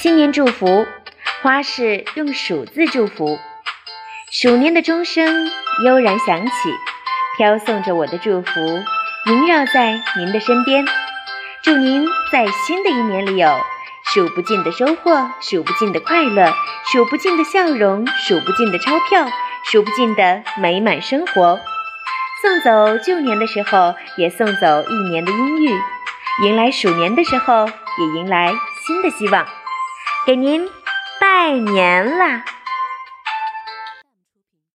新年祝福，花是用“鼠”字祝福，鼠年的钟声悠然响起，飘送着我的祝福，萦绕在您的身边。祝您在新的一年里有数不尽的收获，数不尽的快乐，数不尽的笑容，数不尽的钞票，数不尽的美满生活。送走旧年的时候，也送走一年的阴郁；迎来鼠年的时候，也迎来新的希望。给您拜年啦！